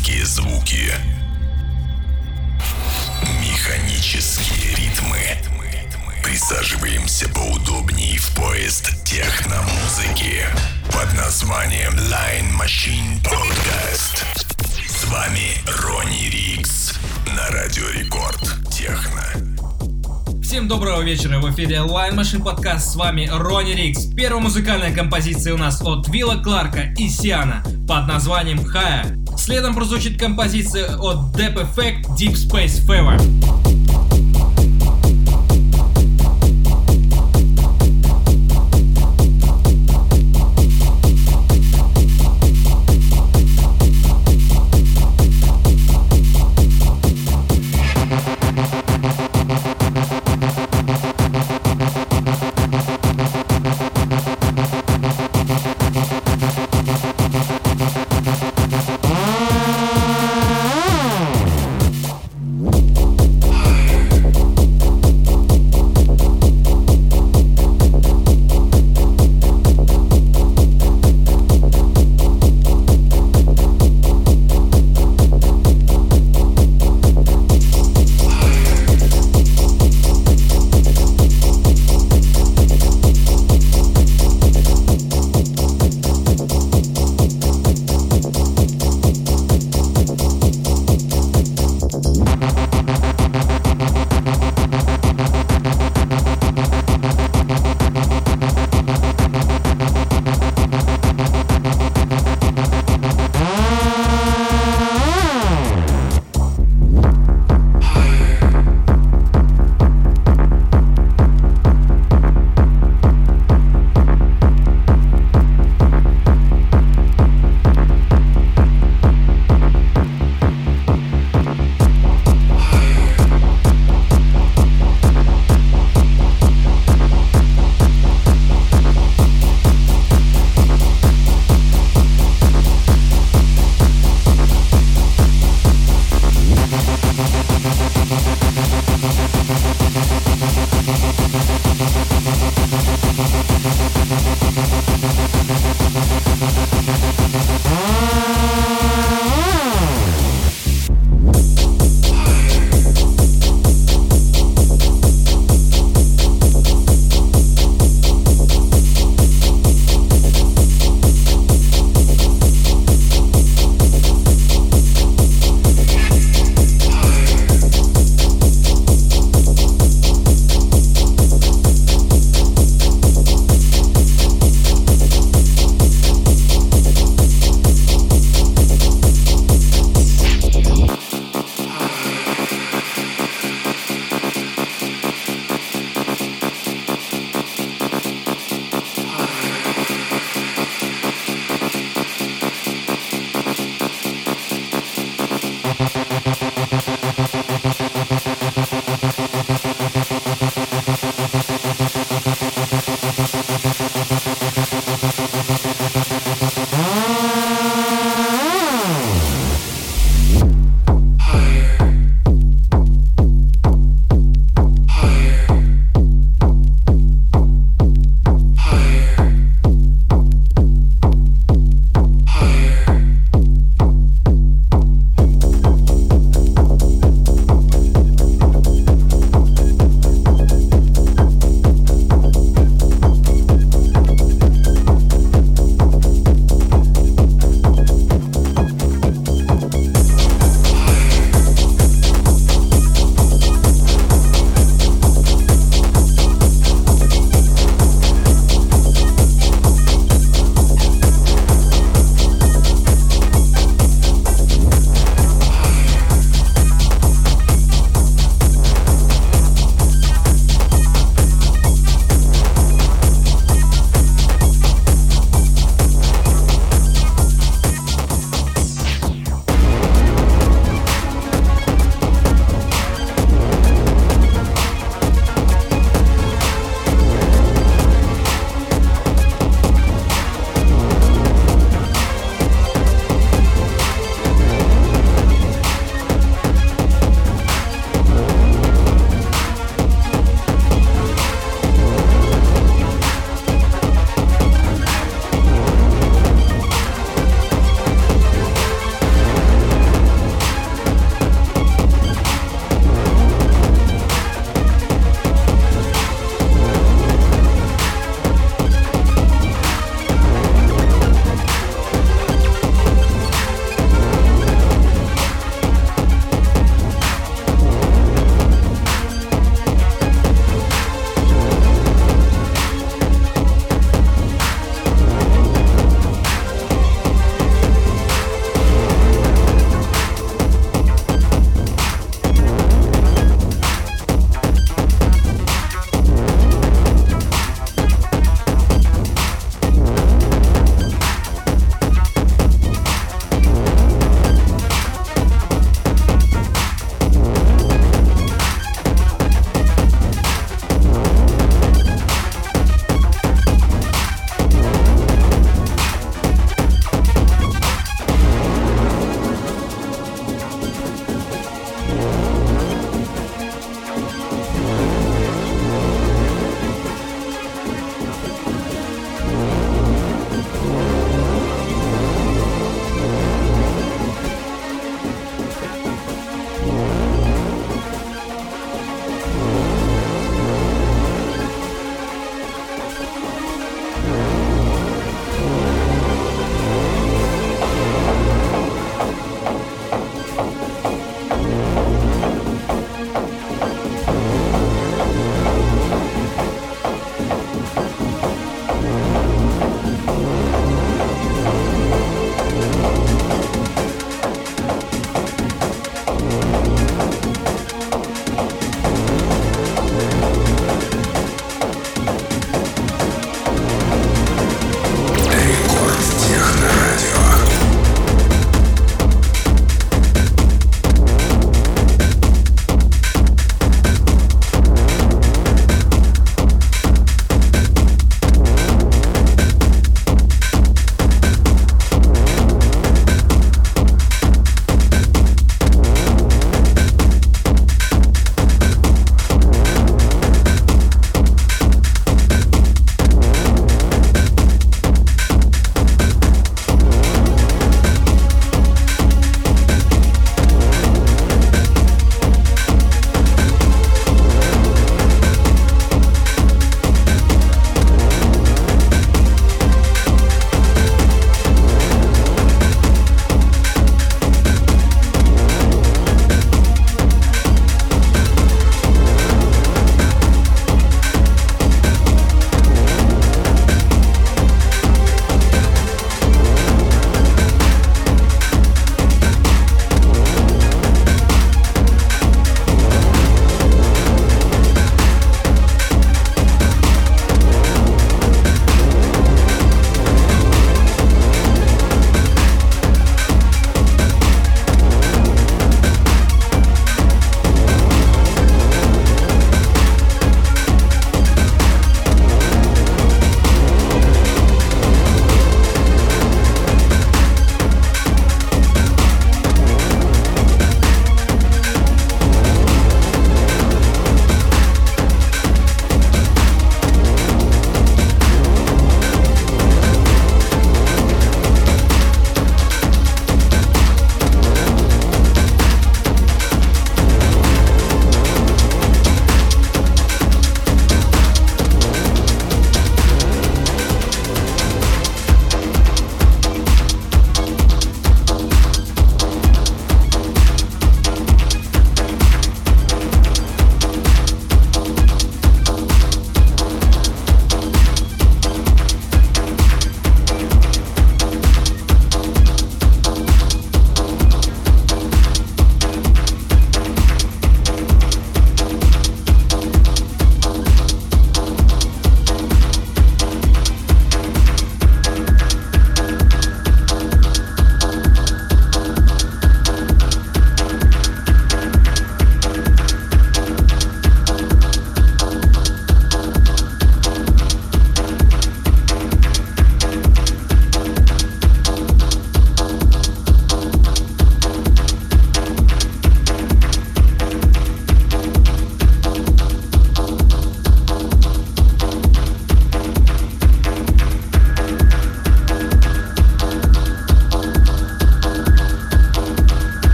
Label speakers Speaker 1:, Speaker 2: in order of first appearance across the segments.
Speaker 1: Механические звуки. Механические ритмы. Присаживаемся поудобнее в поезд техномузыки под названием Line Machine Podcast. С вами Ронни Рикс на Радио Рекорд Техно.
Speaker 2: Всем доброго вечера, в эфире Line Machine подкаст, с вами Ронни Рикс. Первая музыкальная композиция у нас от Вилла Кларка и Сиана под названием Хая. Следом прозвучит композиция от Deep Effect Deep Space Fever.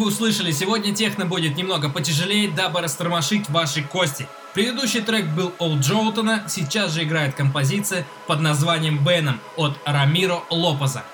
Speaker 2: Вы услышали, сегодня техно будет немного потяжелее, дабы растормошить ваши кости. Предыдущий трек был Олд Джоутона, сейчас же играет композиция под названием Беном от Рамиро Лопеза.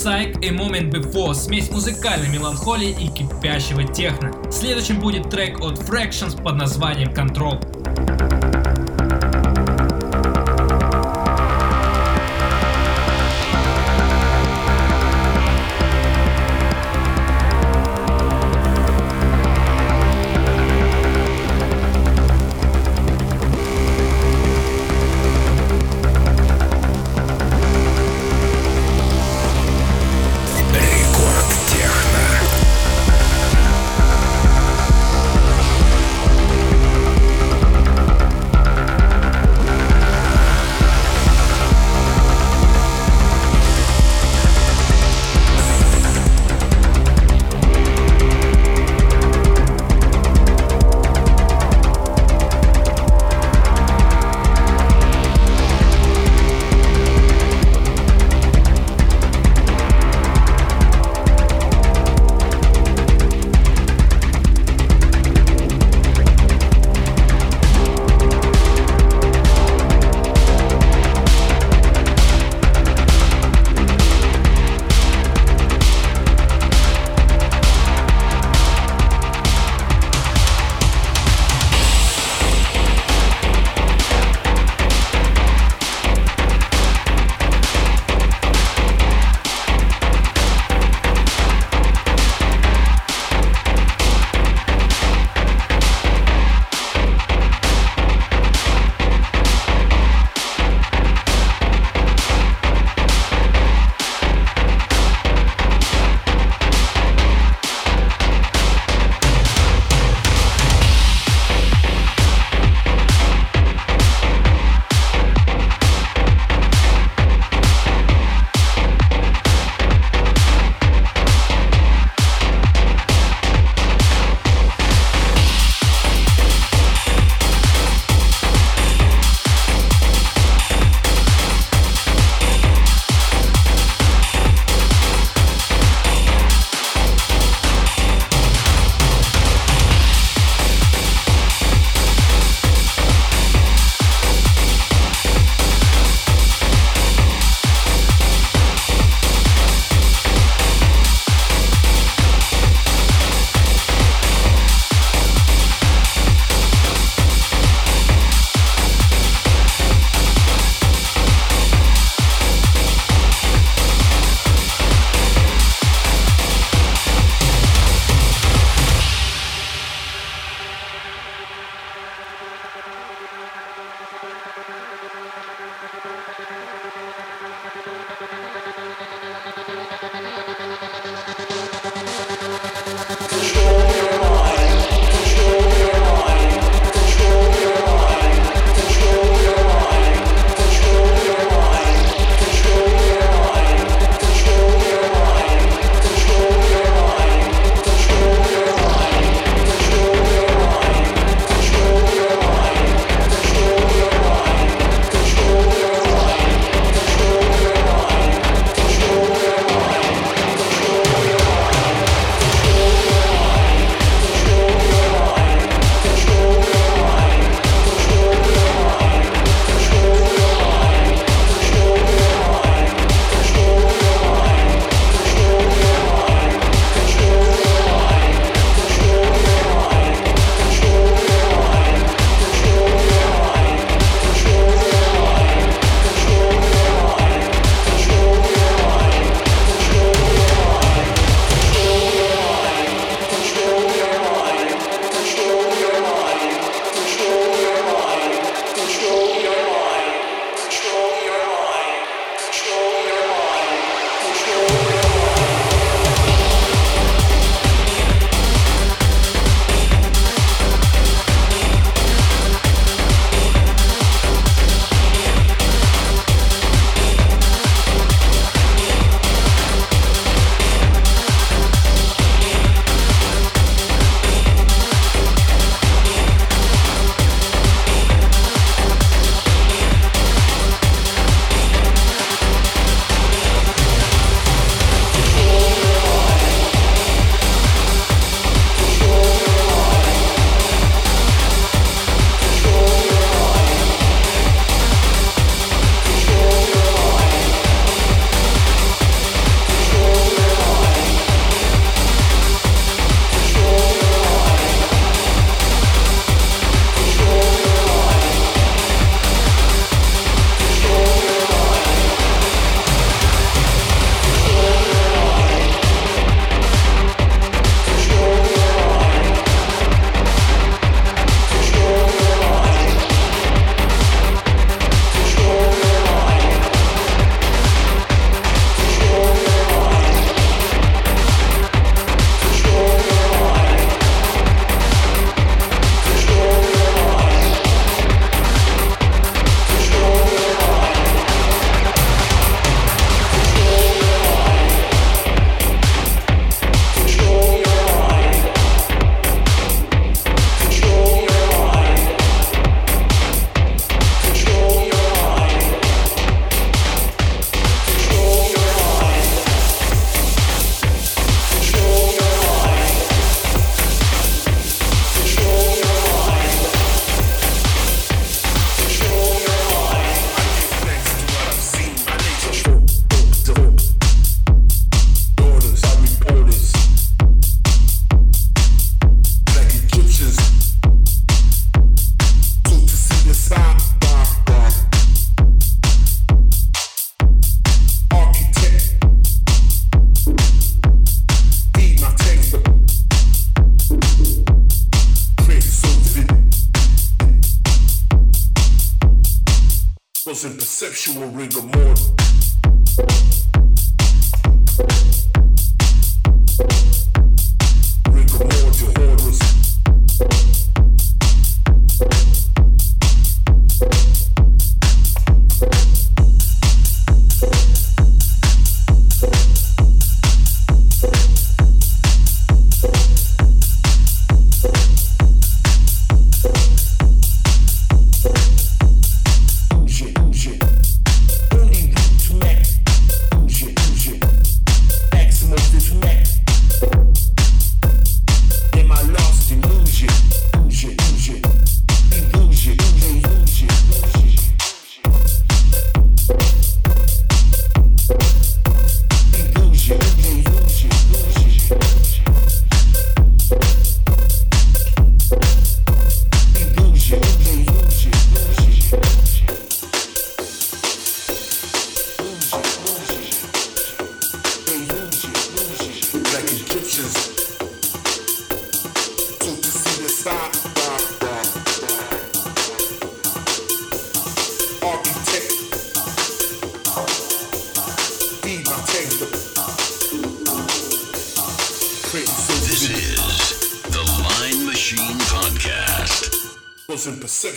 Speaker 2: Psych и Moment Before, смесь музыкальной меланхолии и кипящего техно. Следующим будет трек от Fractions под названием Control.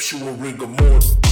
Speaker 3: conceptual rigor mortis.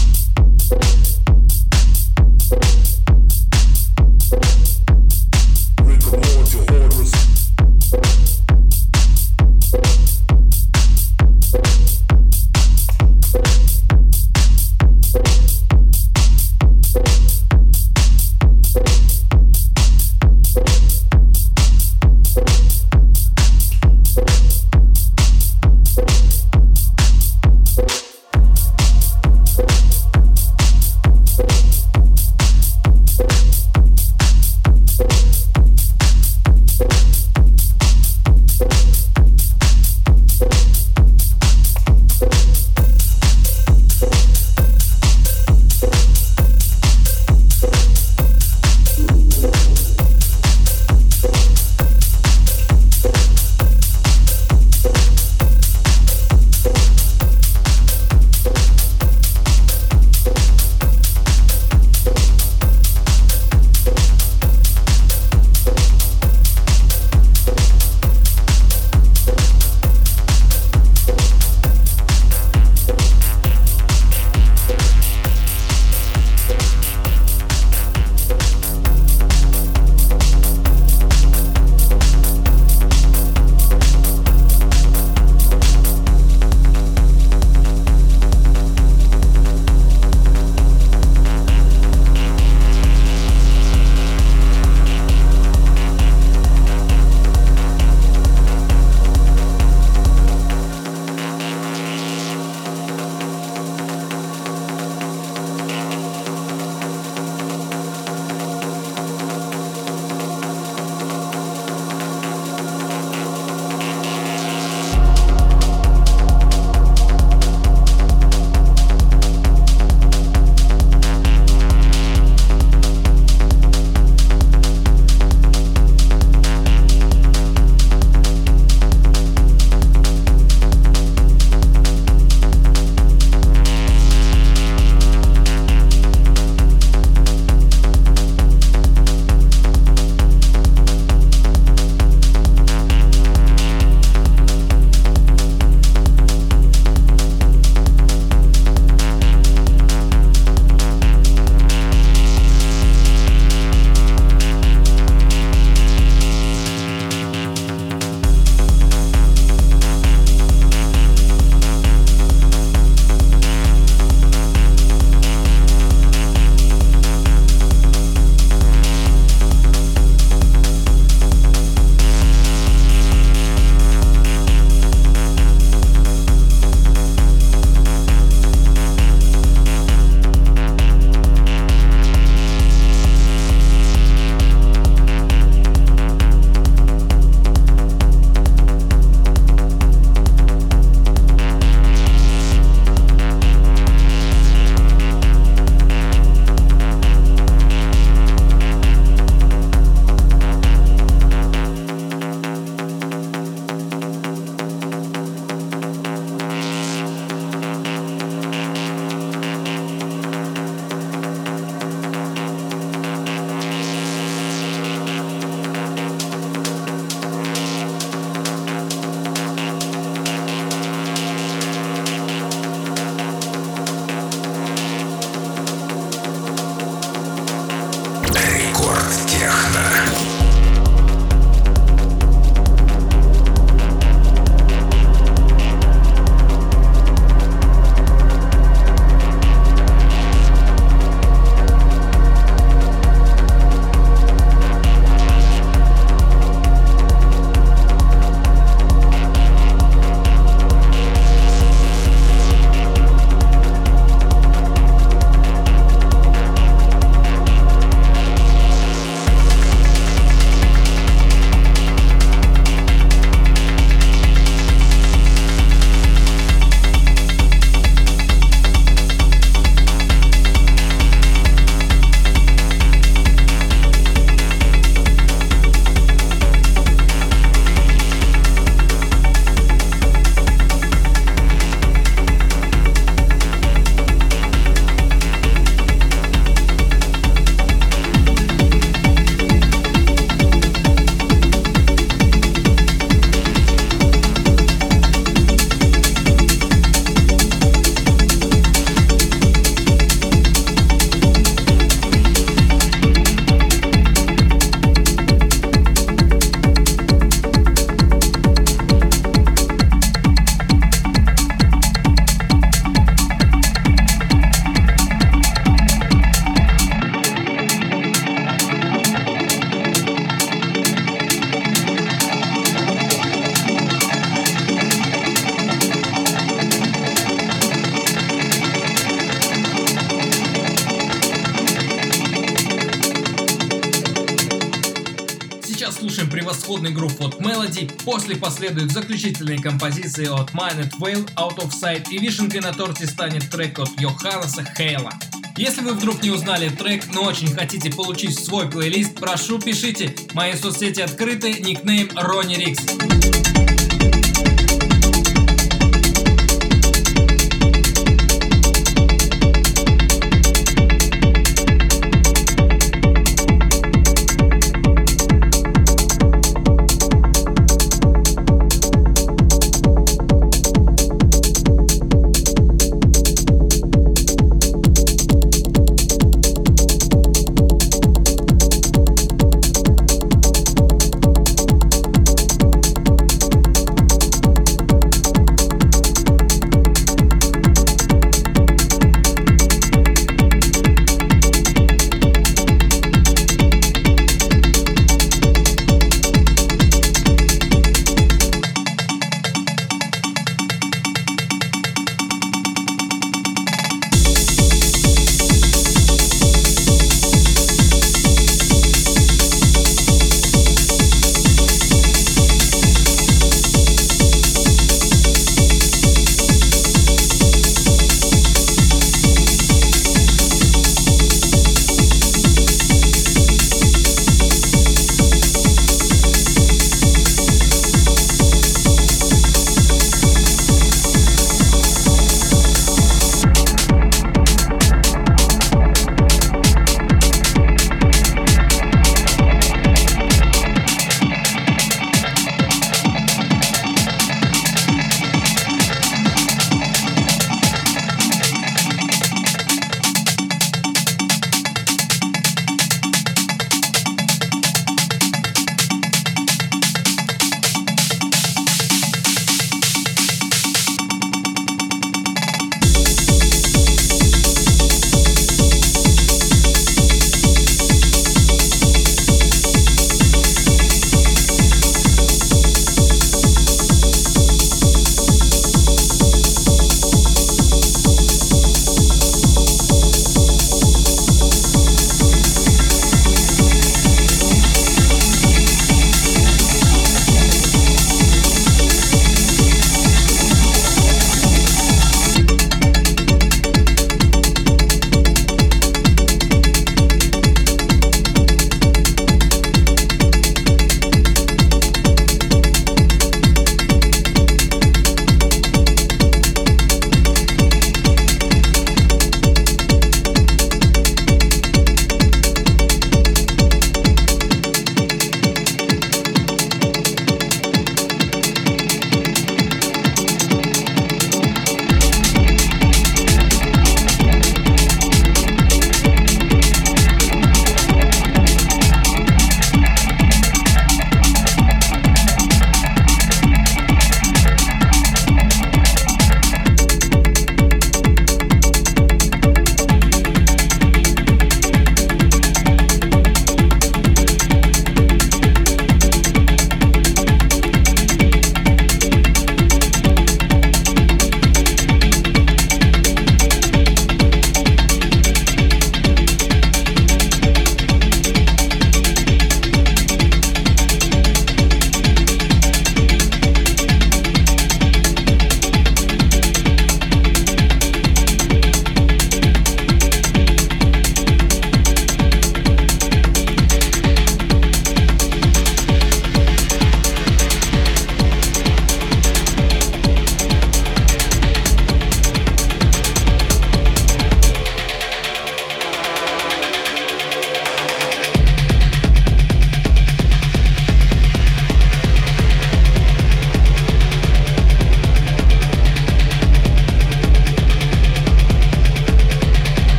Speaker 2: Превосходный групп от Melody, после последуют заключительные композиции от Mined Whale, Out of Sight и вишенкой на торте станет трек от Йоханнеса Хейла. Если вы вдруг не узнали трек, но очень хотите получить свой плейлист, прошу пишите. Мои соцсети открыты, никнейм Ронни Рикс.